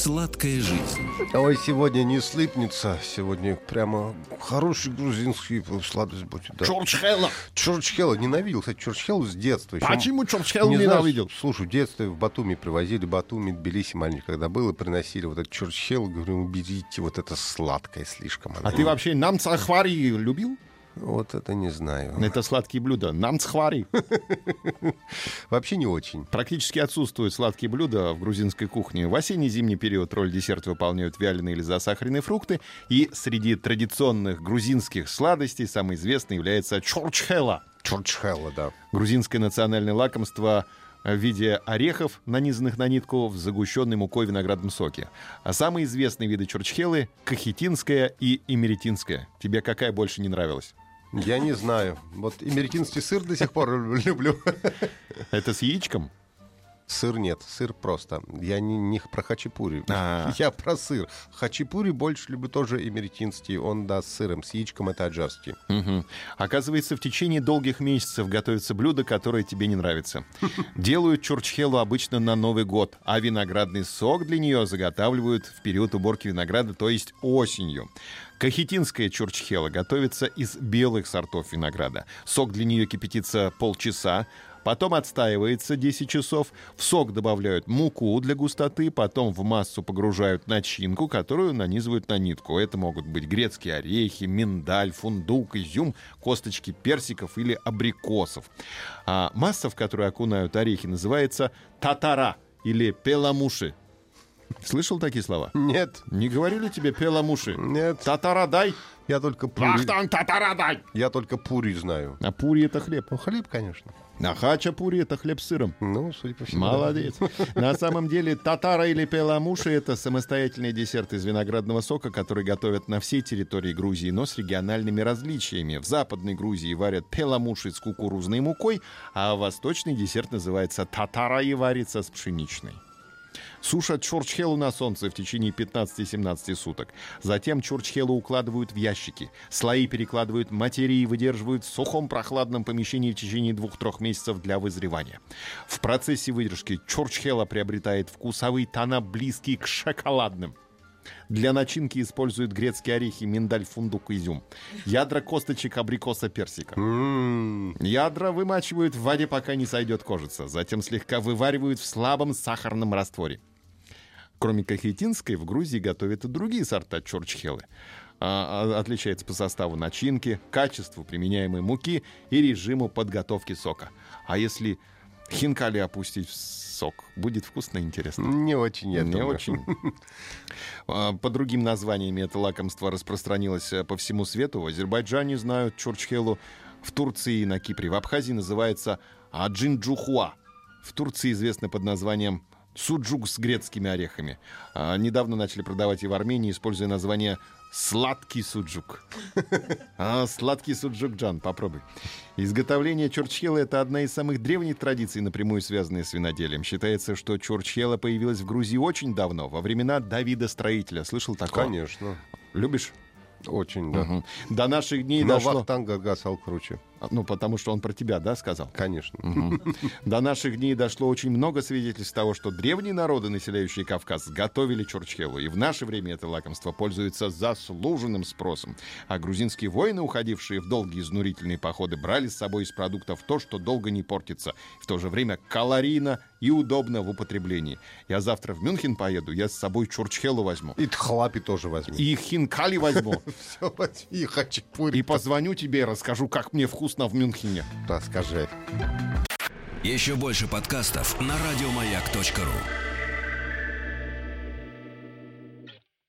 Сладкая жизнь. Ой, сегодня не слипнется. Сегодня прямо хороший грузинский сладость будет. Да. Чурчхелла. Чурчхелла. Ненавидел, кстати, Чурчхеллу с детства. Еще Почему Чурчхеллу не знаю, ненавидел? слушай, в детстве в Батуми привозили, Батуми, Тбилиси маленький, когда был, и приносили вот этот Чурчхелл. Говорю, уберите, вот это сладкое слишком. А ты вообще намцахвари любил? Вот это не знаю. Это сладкие блюда. Намцхвари. Вообще не очень. Практически отсутствуют сладкие блюда в грузинской кухне. В осенне-зимний период роль десерта выполняют вяленые или засахаренные фрукты. И среди традиционных грузинских сладостей самой известной является чурчхела. Чурчхелла, да. Грузинское национальное лакомство в виде орехов, нанизанных на нитку в загущенной мукой виноградном соке. А самые известные виды чурчхелы — кахетинская и эмеретинская. Тебе какая больше не нравилась? Я не знаю. Вот эмеретинский сыр до сих пор люблю. Это с яичком? Сыр нет, сыр просто. Я не, не про хачапури. А. Я про сыр. Хачапури больше люблю тоже эмеретинский. Он, да, с сыром. С яичком это аджарский. Мгм. Оказывается, в течение долгих месяцев готовится блюдо, которое тебе не нравится. Делают чурчхелу обычно на Новый год, а виноградный сок для нее заготавливают в период уборки винограда, то есть осенью. Кахетинская чурчхела готовится из белых сортов винограда. Сок для нее кипятится полчаса, потом отстаивается 10 часов, в сок добавляют муку для густоты, потом в массу погружают начинку, которую нанизывают на нитку. Это могут быть грецкие орехи, миндаль, фундук, изюм, косточки персиков или абрикосов. А масса, в которую окунают орехи, называется татара или пеламуши. Слышал такие слова? Нет, Не говорили тебе пеламуши? нет. Татарадай. Я только пури. Вахтан татарадай. Я только пури знаю. А пури это хлеб. Ну, хлеб, конечно. А хачапури это хлеб с сыром. Ну, судя по всему. да. Молодец. На самом деле татара или пеламуши это самостоятельный десерт из виноградного сока, который готовят на всей территории Грузии, но с региональными различиями. В Западной Грузии варят пеламуши с кукурузной мукой, а восточный десерт называется татара и варится с пшеничной. Сушат чурчхелу на солнце в течение 15-17 суток. Затем чурчхелу укладывают в ящики. Слои перекладывают материи и выдерживают в сухом прохладном помещении в течение 2-3 месяцев для вызревания. В процессе выдержки чурчхела приобретает вкусовые тона, близкие к шоколадным. Для начинки используют грецкие орехи, миндаль, фундук, изюм. Ядра косточек абрикоса, персика. Ядра вымачивают в воде, пока не сойдет кожица. Затем слегка вываривают в слабом сахарном растворе. Кроме кахетинской, в Грузии готовят и другие сорта чурчхелы. А, а, отличается по составу начинки, качеству применяемой муки и режиму подготовки сока. А если хинкали опустить в сок, будет вкусно и интересно. Не очень, я Не думаю. очень. А, По другим названиям это лакомство распространилось э, по всему свету. В Азербайджане знают чурчхелу, в Турции и на Кипре. В Абхазии называется аджинджухуа. В Турции известно под названием суджук с грецкими орехами. А, Недавно начали продавать и в Армении, используя название сладкий суджук. А, сладкий суджук, Джан, попробуй. Изготовление чурчхелы – это одна из самых древних традиций, напрямую связанная с виноделием. Считается, что чурчхела появилась в Грузии очень давно, во времена Давида Строителя. Слышал такое? Конечно. Любишь? Очень, да. Мгм. До наших дней Но дошло... Вахтанг Гагасал круче. А, Ну, потому что он про тебя, да, сказал? Конечно. Мгм. До наших дней дошло очень много свидетельств того, что древние народы, населяющие Кавказ, готовили чурчхелу. И в наше время это лакомство пользуется заслуженным спросом. А грузинские воины, уходившие в долгие изнурительные походы, брали с собой из продуктов то, что долго не портится. В то же время калорийно и удобно в употреблении. Я завтра в Мюнхен поеду, я с собой чурчхелу возьму. И тхлапи тоже возьми. И хинкали возьму. И хачапури. И позвоню тебе и расскажу, как мне вкусно в Мюнхене. Да, скажи. Еще больше подкастов на радиомаяк.ру.